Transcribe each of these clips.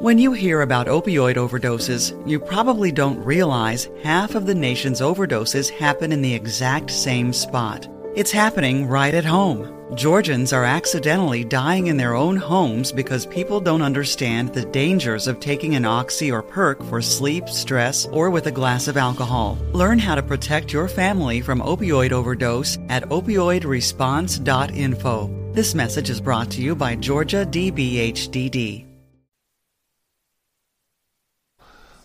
When you hear about opioid overdoses, you probably don't realize half of the nation's overdoses happen in the exact same spot. It's happening right at home. Georgians are accidentally dying in their own homes because people don't understand the dangers of taking an oxy or perk for sleep, stress, or with a glass of alcohol. Learn how to protect your family from opioid overdose at opioidresponse.info. This message is brought to you by Georgia DBHDD.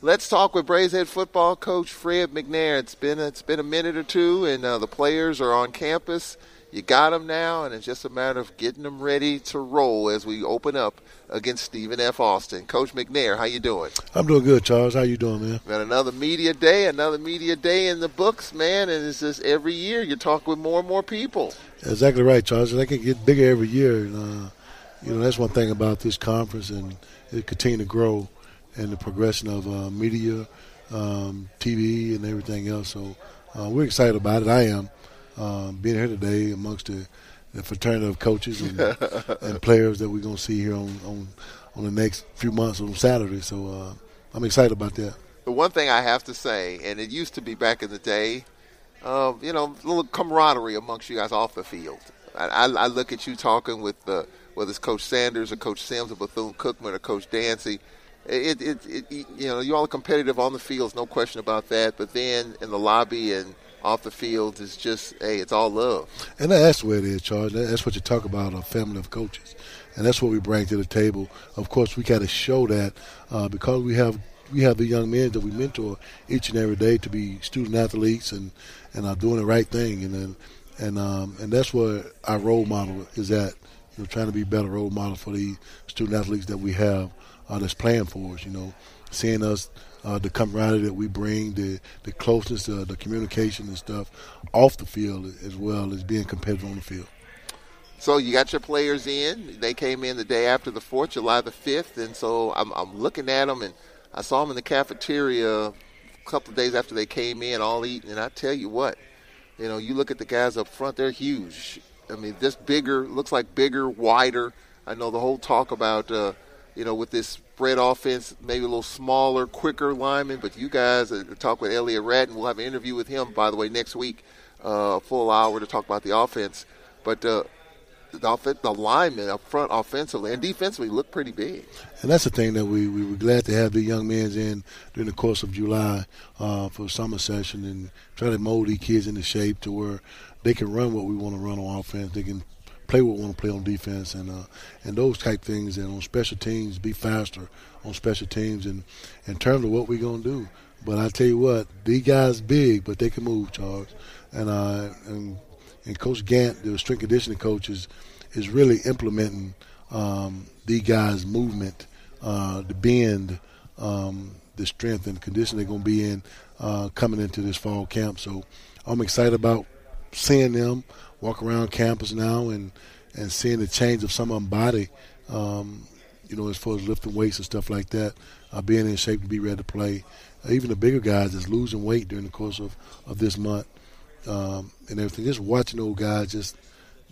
Let's talk with Braves head football coach Fred McNair. It's been a, it's been a minute or two, and uh, the players are on campus. You got them now, and it's just a matter of getting them ready to roll as we open up against Stephen F. Austin. Coach McNair, how you doing? I'm doing good, Charles. How you doing, man? Got another media day, another media day in the books, man, and it's just every year you talk with more and more people. Exactly right, Charles. They can get bigger every year. And, uh, you know, that's one thing about this conference, and it continue to grow and the progression of uh, media, um, TV, and everything else. So uh, we're excited about it. I am um, being here today amongst the, the fraternity of coaches and, and players that we're going to see here on, on on the next few months on Saturday. So uh, I'm excited about that. The one thing I have to say, and it used to be back in the day, uh, you know, a little camaraderie amongst you guys off the field. I, I, I look at you talking with uh, whether it's Coach Sanders or Coach Sims or Bethune Cookman or Coach Dancy. It, it, it, you know, you all are competitive on the fields, no question about that. But then in the lobby and off the field, it's just, hey, it's all love. And that's where it is, Charles. That's what you talk about, a family of coaches. And that's what we bring to the table. Of course, we got to show that uh, because we have we have the young men that we mentor each and every day to be student athletes and, and are doing the right thing. And then, and um, and that's where our role model is at. You know, trying to be better role model for the student athletes that we have uh, that's playing for us. You know, seeing us uh, the camaraderie that we bring, the the closeness, uh, the communication and stuff off the field as well as being competitive on the field. So you got your players in. They came in the day after the Fourth, July the fifth, and so I'm, I'm looking at them, and I saw them in the cafeteria a couple of days after they came in, all eating. And I tell you what, you know, you look at the guys up front; they're huge. I mean, this bigger looks like bigger, wider. I know the whole talk about, uh, you know, with this spread offense, maybe a little smaller, quicker lineman. But you guys uh, talk with Elliot Ratton. We'll have an interview with him, by the way, next week, uh, a full hour to talk about the offense. But uh, the, off- the linemen up front, offensively and defensively, look pretty big. And that's the thing that we, we were glad to have the young men in during the course of July uh, for summer session and try to mold these kids into shape to where they can run what we want to run on offense. They can play what we want to play on defense and uh, and those type things. And on special teams, be faster on special teams and in terms of what we're gonna do. But I tell you what, these guys big, but they can move, Charles. And uh, and and Coach Gant, the strength conditioning coach, is is really implementing um, these guys' movement, uh, the bend, um, the strength and condition they're going to be in uh, coming into this fall camp. So I'm excited about seeing them walk around campus now and, and seeing the change of some of them body, um, you know, as far as lifting weights and stuff like that, uh, being in shape to be ready to play. Uh, even the bigger guys that's losing weight during the course of, of this month um, and everything. Just watching those guys just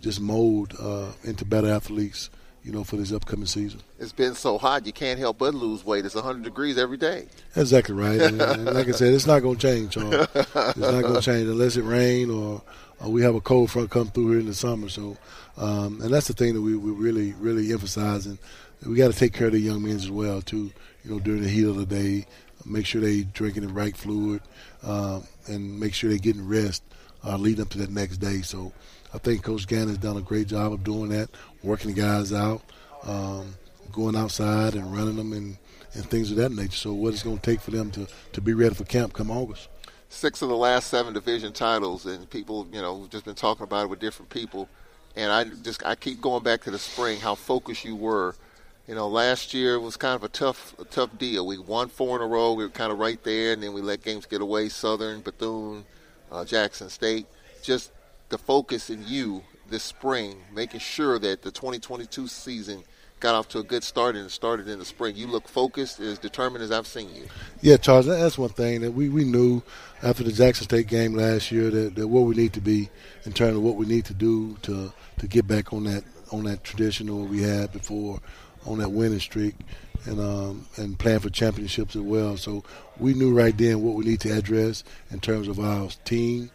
just mold uh, into better athletes, you know, for this upcoming season. It's been so hot, you can't help but lose weight. It's 100 degrees every day. Exactly right. and, and like I said, it's not going to change, Charles. It's not going to change unless it rain or, or we have a cold front come through here in the summer. So, um, and that's the thing that we we really really emphasizing. We got to take care of the young men as well too. You know, during the heat of the day, make sure they drinking the right fluid, um, and make sure they're getting rest uh, leading up to that next day. So, I think Coach Gann has done a great job of doing that, working the guys out, um, going outside and running them and, and things of that nature. So, what it's going to take for them to, to be ready for camp come August. Six of the last seven division titles, and people, you know, just been talking about it with different people. And I just I keep going back to the spring, how focused you were you know, last year was kind of a tough, a tough deal. We won four in a row. We were kind of right there, and then we let games get away. Southern, Bethune, uh, Jackson State. Just the focus in you this spring, making sure that the 2022 season got off to a good start and started in the spring. You look focused, as determined as I've seen you. Yeah, Charles, that's one thing that we, we knew after the Jackson State game last year that, that what we need to be in terms of what we need to do to to get back on that on that tradition we had before, on that winning streak, and um, and playing for championships as well. So we knew right then what we need to address in terms of our team,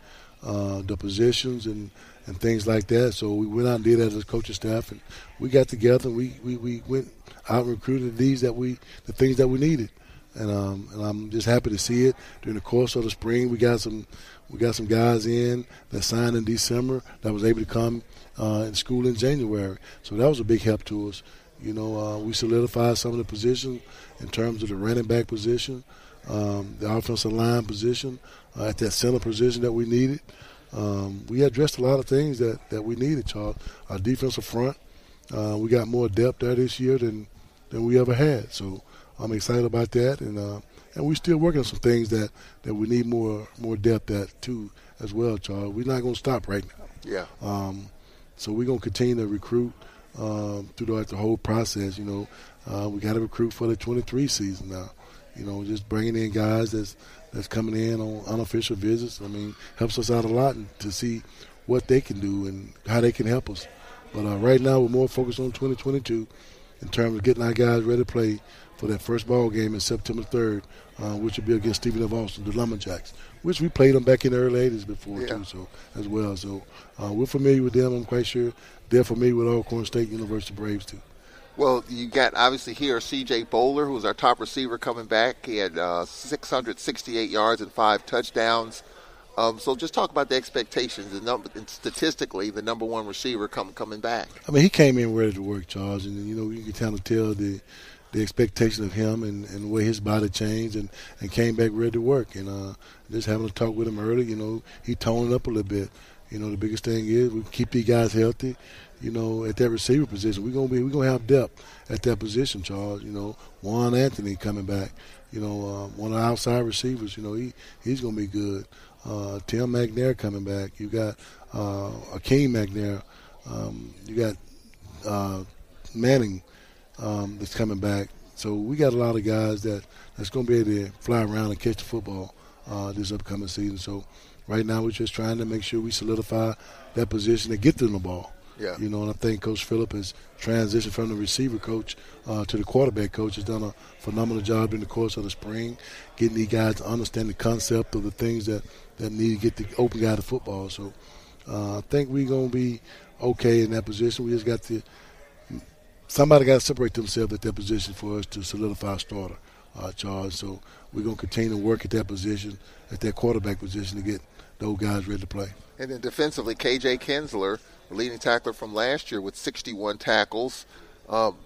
uh, the positions, and and things like that. So we went out and did that as a coaching staff, and we got together and we, we, we went out and recruited these that we the things that we needed, and um, and I'm just happy to see it during the course of the spring. We got some we got some guys in that signed in December that was able to come uh, in school in January. So that was a big help to us. You know, uh, we solidified some of the positions in terms of the running back position, um, the offensive line position, uh, at that center position that we needed. Um, we addressed a lot of things that, that we needed, Charles. Our defensive front, uh, we got more depth there this year than than we ever had. So I'm excited about that, and uh, and we're still working on some things that, that we need more more depth at too as well, Charles. We're not going to stop right now. Yeah. Um, so we're going to continue to recruit um, throughout the whole process. You know, uh, we got to recruit for the 23 season now. You know, just bringing in guys that's that's coming in on unofficial visits. I mean, helps us out a lot to see what they can do and how they can help us. But uh, right now, we're more focused on 2022 in terms of getting our guys ready to play for that first ball game in September 3rd, uh, which will be against Stephen F. Austin, the Lumberjacks, which we played them back in the early 80s before yeah. too, so as well. So uh, we're familiar with them. I'm quite sure they're familiar with Alcorn State University Braves too. Well, you got obviously here C.J. Bolar, who was our top receiver coming back. He had uh, 668 yards and five touchdowns. Um, so just talk about the expectations, the number, and statistically, the number one receiver come, coming back. I mean, he came in ready to work, Charles, and you know you can kind of tell the the expectation of him and, and the way his body changed and, and came back ready to work. And uh, just having a talk with him early, you know, he toned up a little bit. You know, the biggest thing is we keep these guys healthy you know, at that receiver position. We're gonna be we're gonna have depth at that position, Charles. You know, Juan Anthony coming back. You know, uh, one of the outside receivers. You know, he he's gonna be good. Uh, Tim McNair coming back. You got uh, Akeem McNair. Um, you got uh, Manning um, that's coming back. So we got a lot of guys that that's going to be able to fly around and catch the football uh, this upcoming season. So right now we're just trying to make sure we solidify that position and get them the ball. Yeah. You know, and I think Coach Phillip has transitioned from the receiver coach uh, to the quarterback coach. Has done a phenomenal job in the course of the spring, getting these guys to understand the concept of the things that, that need to get the open guy to football. So uh, I think we're going to be okay in that position. We just got to somebody got to separate themselves at that position for us to solidify a starter, uh, Charles. So we're going to continue to work at that position, at that quarterback position, to get those guys ready to play. And then defensively, KJ Kinsler – leading tackler from last year with 61 tackles. Um,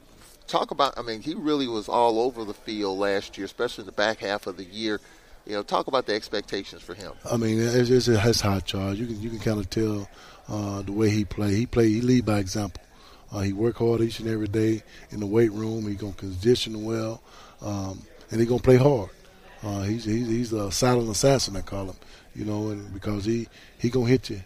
talk about, I mean, he really was all over the field last year, especially in the back half of the year. You know, talk about the expectations for him. I mean, it's, it's, it's high charge. You can you can kind of tell uh, the way he play. He play. He lead by example. Uh, he work hard each and every day in the weight room. He gonna condition well, um, and he gonna play hard. Uh, he's, he's he's a silent assassin, I call him. You know, and because he he gonna hit you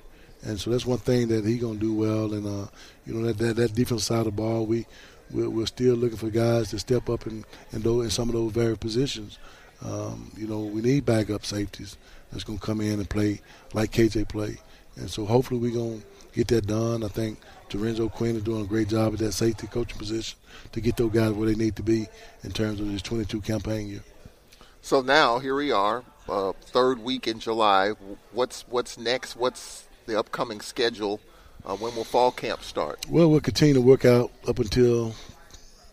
and so that's one thing that he's gonna do well. And uh, you know that that, that defensive side of the ball, we we're, we're, still looking for guys to step up in in, those, in some of those very positions. Um, you know, we need backup safeties that's gonna come in and play like KJ play, And so hopefully we're gonna get that done. I think Lorenzo Quinn is doing a great job at that safety coaching position to get those guys where they need to be in terms of this 22 campaign year. So now here we are, uh, third week in July. What's what's next? What's the upcoming schedule? Uh, when will fall camp start? Well, we'll continue to work out up until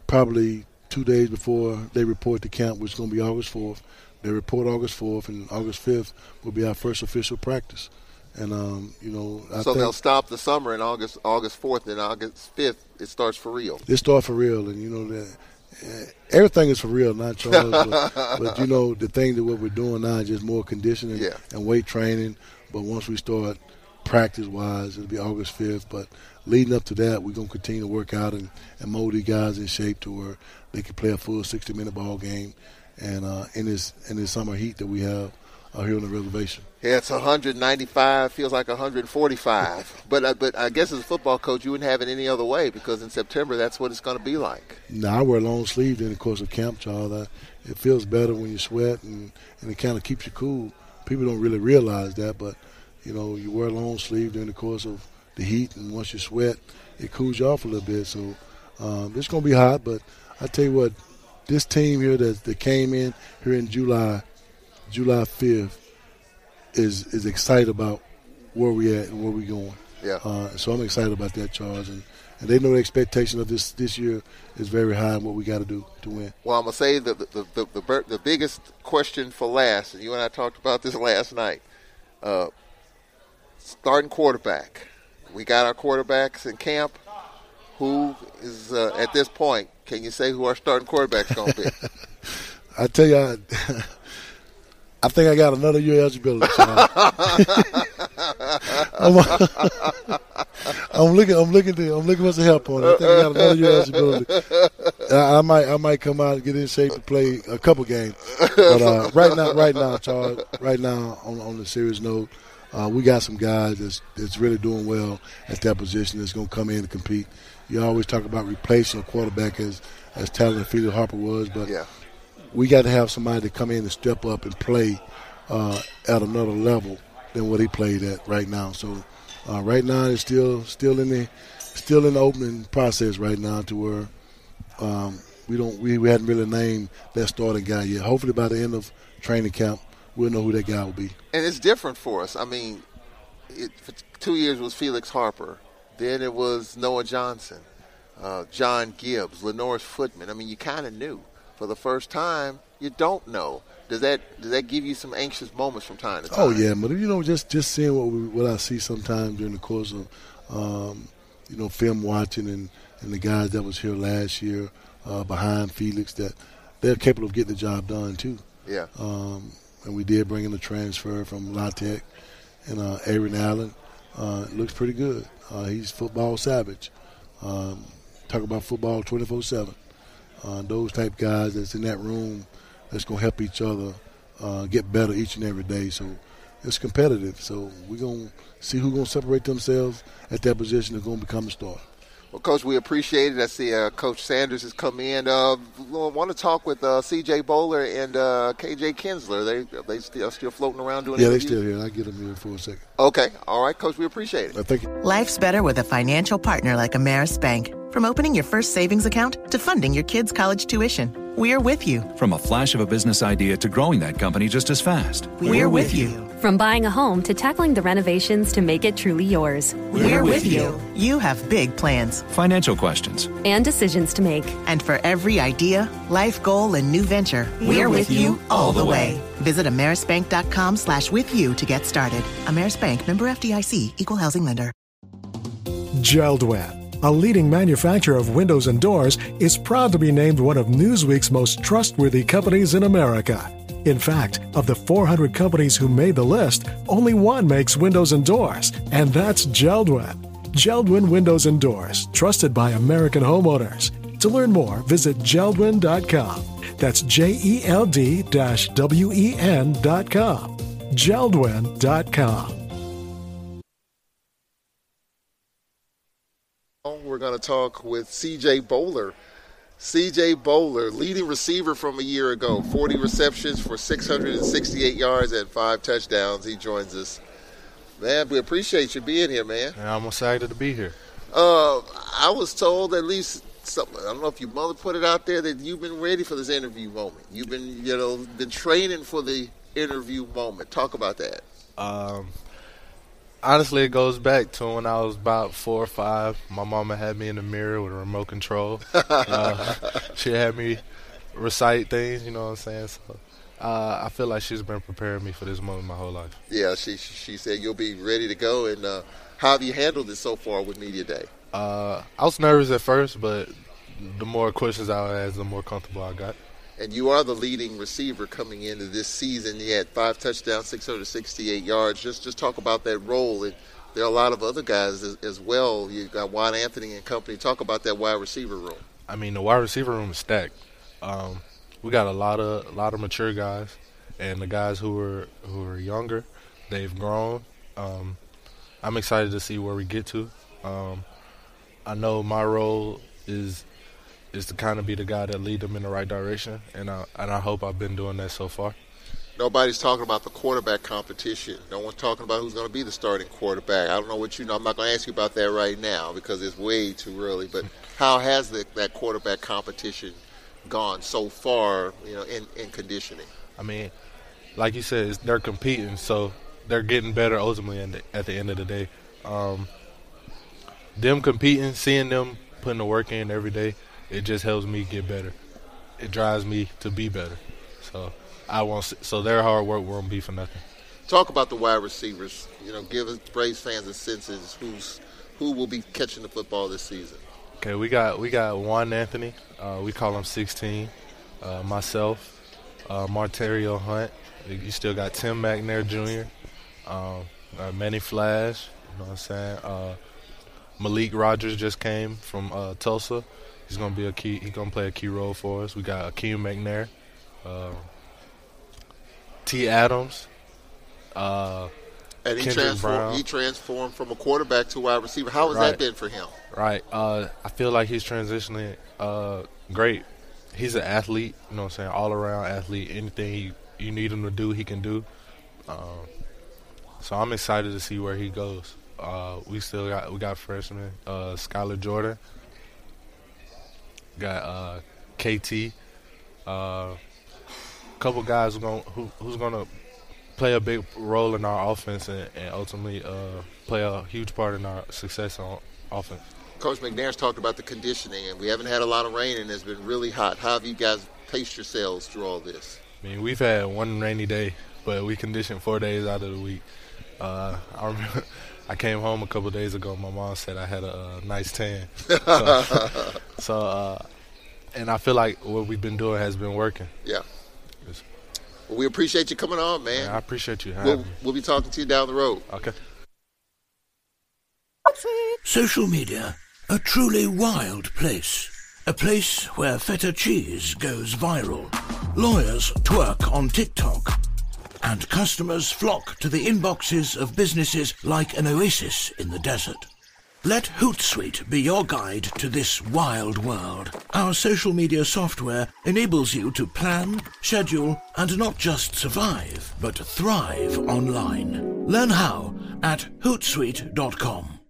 probably two days before they report to camp, which is going to be August 4th. They report August 4th, and August 5th will be our first official practice. And um, you know, I so they'll stop the summer in August August 4th, and August 5th it starts for real. It starts for real, and you know that everything is for real, not Charles. but, but, you know the thing that what we're doing now is just more conditioning yeah. and weight training. But once we start practice wise, it'll be August 5th. But leading up to that, we're going to continue to work out and, and mold these guys in shape to where they can play a full 60 minute ball game and uh, in this in this summer heat that we have out here on the reservation. Yeah, it's 195. Feels like 145. but uh, but I guess as a football coach, you wouldn't have it any other way because in September that's what it's going to be like. No, I wear long sleeve during the course of camp, Charles. I, it feels better when you sweat and and it kind of keeps you cool. People don't really realize that, but you know you wear long sleeve during the course of the heat, and once you sweat, it cools you off a little bit. So um, it's going to be hot, but I tell you what, this team here that, that came in here in July, July 5th, is is excited about where we at and where we going. Yeah. Uh, so I'm excited about that, Charles, and, and they know the expectation of this this year is very high and what we got to do to win. Well, I'm gonna say the the, the the, the biggest question for last, and you and I talked about this last night. Uh, starting quarterback. We got our quarterbacks in camp. Who is uh, at this point? Can you say who our starting quarterback's going to be? I tell you, I, I, think I got another year eligibility. I'm, I'm, looking. I'm looking. To, I'm looking for some help on it. I think I got another year eligibility. I, I, might. I might come out and get in shape to play a couple games. But uh, right now, right now, Charles. Right now, on on the serious note, uh, we got some guys that's that's really doing well at that position. That's going to come in and compete. You always talk about replacing a quarterback as as talented Felix Harper was, but yeah. We got to have somebody to come in and step up and play uh, at another level than what he played at right now. So uh, right now it's still still in the still in the opening process right now to where um, we don't we, we hadn't really named that starting guy yet. Hopefully by the end of training camp we'll know who that guy will be. And it's different for us. I mean, it, for two years was Felix Harper. Then it was Noah Johnson, uh, John Gibbs, LaNorris Footman. I mean, you kind of knew. For the first time, you don't know. Does that does that give you some anxious moments from time to time? Oh yeah, but you know, just just seeing what we, what I see sometimes during the course of um, you know film watching and and the guys that was here last year uh, behind Felix that they're capable of getting the job done too. Yeah. Um, and we did bring in a transfer from La Tech and uh, Aaron Allen. Uh, looks pretty good. Uh, he's football savage. Um, talk about football 24 7. Uh, those type guys that's in that room that's going to help each other uh, get better each and every day. So it's competitive. So we're going to see who's going to separate themselves at that position and going to become a star. Well, Coach, we appreciate it. I see uh, Coach Sanders has come in. Uh, want to talk with uh, C.J. Bolar and uh, K.J. Kinsler. They they still still floating around doing. Yeah, interviews? they still here. I will get them here for a second. Okay, all right, Coach. We appreciate it. Uh, thank you. Life's better with a financial partner like Ameris Bank. From opening your first savings account to funding your kids' college tuition, we're with you. From a flash of a business idea to growing that company just as fast. We're, we're with you. you. From buying a home to tackling the renovations to make it truly yours. We're, we're with you. you. You have big plans, financial questions, and decisions to make. And for every idea, life goal, and new venture, we're, we're with, with you all the way. way. Visit amerisbank.com slash with you to get started. Ameris Bank member FDIC equal housing lender. JELD-WEN a leading manufacturer of windows and doors, is proud to be named one of Newsweek's most trustworthy companies in America. In fact, of the 400 companies who made the list, only one makes windows and doors, and that's JELD-WEN. JELD-WEN Windows and Doors, trusted by American homeowners. To learn more, visit JELDWEN.com. That's J E L D W E N.com. JELDWEN.com. We're going to talk with CJ Bolar. CJ Bolar, leading receiver from a year ago, 40 receptions for 668 yards and five touchdowns. He joins us. Man, we appreciate you being here, man. Yeah, I'm excited to be here. Uh, I was told at least something. I don't know if your mother put it out there that you've been ready for this interview moment. You've been, you know, been training for the interview moment. Talk about that. Um, honestly, it goes back to when I was about four or five. My mama had me in the mirror with a remote control. uh, she had me recite things, you know what I'm saying? So uh, I feel like she's been preparing me for this moment my whole life. Yeah, she she said you'll be ready to go. And uh, how have you handled it so far with media day? Uh, I was nervous at first, but the more questions I asked, the more comfortable I got and you are the leading receiver coming into this season. You had five touchdowns, 668 yards. Just just talk about that role and there are a lot of other guys as, as well. You got Juan Anthony and company. Talk about that wide receiver room. I mean, the wide receiver room is stacked. Um, we got a lot of a lot of mature guys, and the guys who are who are younger, they've grown. Um, I'm excited to see where we get to. Um, I know my role is is to kind of be the guy that lead them in the right direction, and I and I hope I've been doing that so far. Nobody's talking about the quarterback competition. No one's talking about who's going to be the starting quarterback. I don't know what you know. I'm not going to ask you about that right now because it's way too early. But how has the, that quarterback competition gone so far? You know, in, in conditioning. I mean, like you said, they're competing, so they're getting better ultimately the, at the end of the day. Um, them competing, seeing them putting the work in every day, it just helps me get better. It drives me to be better. So I won't. So their hard work won't be for nothing. Talk about the wide receivers. You know, give us Braves fans a sense of who's who will be catching the football this season. Okay, we got we got Juan Anthony. Uh, we call him 16. Uh, myself, uh, Martario Hunt. You still got Tim McNair Jr. Um, uh, Manny Flash. You know what I'm saying? Uh, Malik Rogers just came from uh, Tulsa. He's gonna be a key. He's gonna play a key role for us. We got Akeem McNair. Uh, T. Adams. Uh, and he transformed. He transformed from a quarterback to a wide receiver. How has right. that been for him? Right. Uh, I feel like he's transitioning uh, great. He's an athlete. You know what I'm saying? All around athlete. Anything he, you need him to do, he can do. Um, so I'm excited to see where he goes. Uh, we still got we got freshmen. Uh, Skylar Jordan. Got uh, KT. Uh, couple guys who going who, who's gonna play a big role in our offense and, and ultimately uh, play a huge part in our success on offense. Coach McNair's talked about the conditioning, and we haven't had a lot of rain, and it's been really hot. How have you guys paced yourselves through all this? I mean, we've had one rainy day, but we conditioned four days out of the week. Uh, I remember I came home a couple days ago. My mom said I had a, a nice tan. So, so uh, and I feel like what we've been doing has been working. Yeah. Well, we appreciate you coming on, man. Yeah, I appreciate you. We'll, we'll be talking to you down the road. Okay. Social media, a truly wild place. A place where feta cheese goes viral. Lawyers twerk on TikTok. And customers flock to the inboxes of businesses like an oasis in the desert. Let Hootsuite be your guide to this wild world. Our social media software enables you to plan, schedule, and not just survive, but thrive online. Learn how at Hootsuite.com.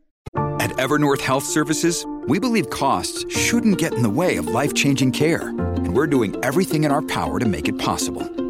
At Evernorth Health Services, we believe costs shouldn't get in the way of life changing care, and we're doing everything in our power to make it possible.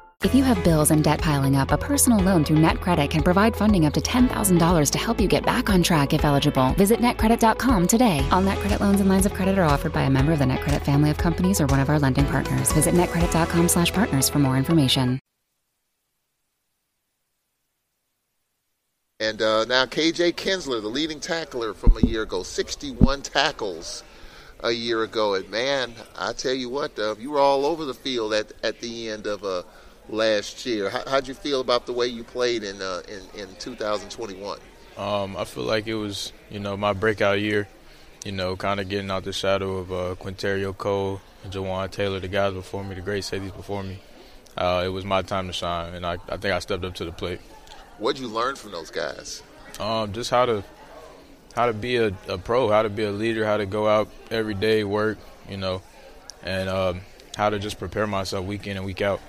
If you have bills and debt piling up, a personal loan through NetCredit can provide funding up to $10,000 to help you get back on track if eligible. Visit netcredit.com today. All NetCredit loans and lines of credit are offered by a member of the NetCredit family of companies or one of our lending partners. Visit netcredit.com/partners for more information. And uh, now KJ Kinsler, the leading tackler from a year ago, 61 tackles a year ago. And man, I tell you what, uh, you were all over the field at at the end of a last year. How, how'd you feel about the way you played in uh, in, in 2021? Um, I feel like it was, you know, my breakout year. You know, kind of getting out the shadow of uh, Quinterio Cole and Jawaan Taylor, the guys before me, the great safeties before me. Uh, it was my time to shine, and I, I think I stepped up to the plate. What'd you learn from those guys? Um, just how to how to be a, a, pro, how to be a leader, how to go out every day, work, you know, and um, how to just prepare myself week in and week out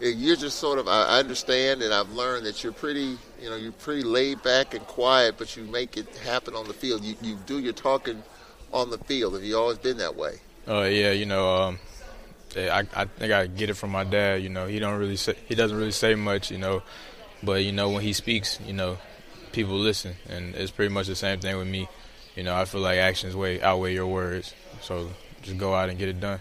you're just sort of I understand and I've learned that you're pretty you know you're pretty laid back and quiet but you make it happen on the field. You you do your talking on the field. Have you always been that way? Oh uh, yeah you know um, I, I think I get it from my dad you know he don't really say he doesn't really say much you know but you know when he speaks you know people listen and it's pretty much the same thing with me. You know I feel like actions way outweigh your words so just go out and get it done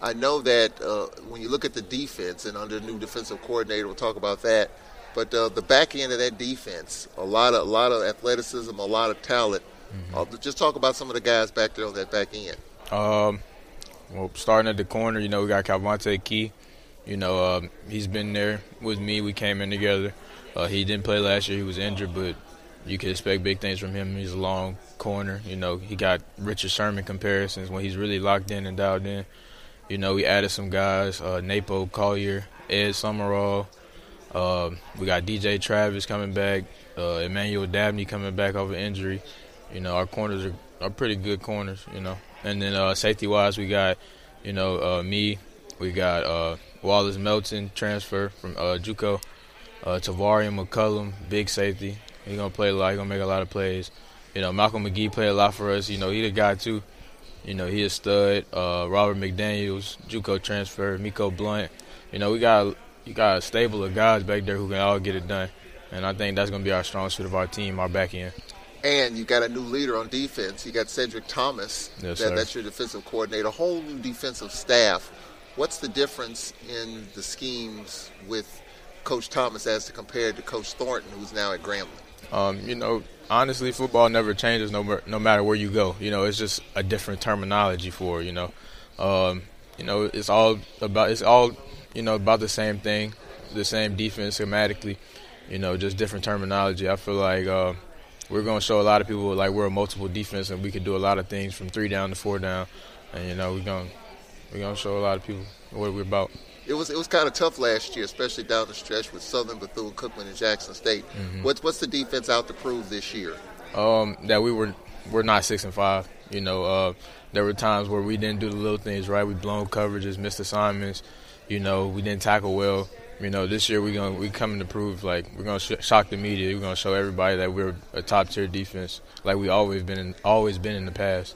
I know that uh, when you look at the defense and under the new defensive coordinator, we'll talk about that. But uh, the back end of that defense, a lot of a lot of athleticism, a lot of talent. Mm-hmm. Uh, just talk about some of the guys back there on that back end. Um, well, starting at the corner, you know, we got Calvonte Key. You know, uh, he's been there with me. We came in together. Uh, he didn't play last year; he was injured, but you can expect big things from him. He's a long corner. You know, he got Richard Sherman comparisons when he's really locked in and dialed in. You know, we added some guys: uh, Napo Collier, Ed Summerall. Uh, we got DJ Travis coming back, uh, Emmanuel Dabney coming back off an injury. You know, our corners are, are pretty good corners. You know, and then uh, safety wise, we got you know uh, me, we got uh, Wallace Melton transfer from uh, JUCO, Tavarian McCullum, big safety. He's gonna play a lot. He's gonna make a lot of plays. You know, Malcolm McGee played a lot for us. You know, he's the guy too. You know, he a stud. Uh, Robert McDaniels, JUCO transfer, Miko Blunt. You know, we got you got a stable of guys back there who can all get it done, and I think that's going to be our strong suit of our team, our back end. And you got a new leader on defense. You got Cedric Thomas. Yes, that, that's your defensive coordinator. A whole new defensive staff. What's the difference in the schemes with Coach Thomas as to compared to Coach Thornton, who's now at Grambling? Um, you know, honestly, football never changes no, no matter where you go. You know, it's just a different terminology for you know. Um, you know, it's all about it's all you know about the same thing, the same defense schematically. You know, just different terminology. I feel like uh, we're going to show a lot of people like we're a multiple defense and we can do a lot of things from three down to four down, and you know we're going we're going to show a lot of people what we're about it was it was kind of tough last year, especially down the stretch with Southern Bethune Cookman and Jackson State. Mm-hmm. What's what's the defense out to prove this year? Um, that we were we're not six and five. You know, uh, there were times where we didn't do the little things right. We blown coverages, missed assignments. You know, we didn't tackle well. You know, this year we're gonna we coming to prove like we're gonna sh- shock the media. We're gonna show everybody that we're a top tier defense, like we always been in, always been in the past.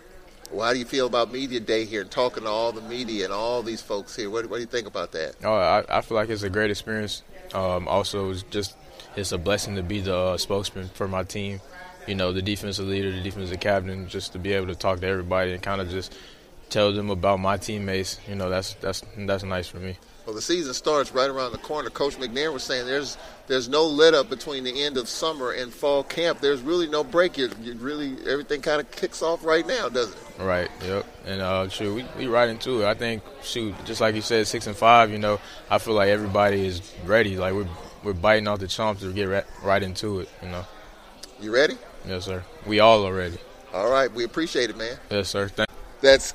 Well, how do you feel about media day here, and talking to all the media and all these folks here? What, what do you think about that? Oh, I, I feel like it's a great experience. Um, also, it's just it's a blessing to be the uh, spokesman for my team. You know, the defensive leader, the defensive captain, just to be able to talk to everybody and kind of just tell them about my teammates. You know, that's that's that's nice for me. Well, the season starts right around the corner. Coach McNair was saying there's there's no let up between the end of summer and fall camp. There's really no break. You, you really everything kind of kicks off right now, doesn't it? Right. Yep. And uh, shoot, we we right into it. I think shoot, just like you said, six and five. You know, I feel like everybody is ready. Like we're we're biting off the chomps to get right, right into it. You know. You ready? Yes, sir. We all are ready. All right. We appreciate it, man. Yes, sir. Thank- That's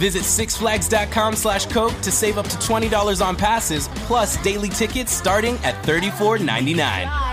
Visit sixflags.com slash Coke to save up to $20 on passes, plus daily tickets starting at $34.99.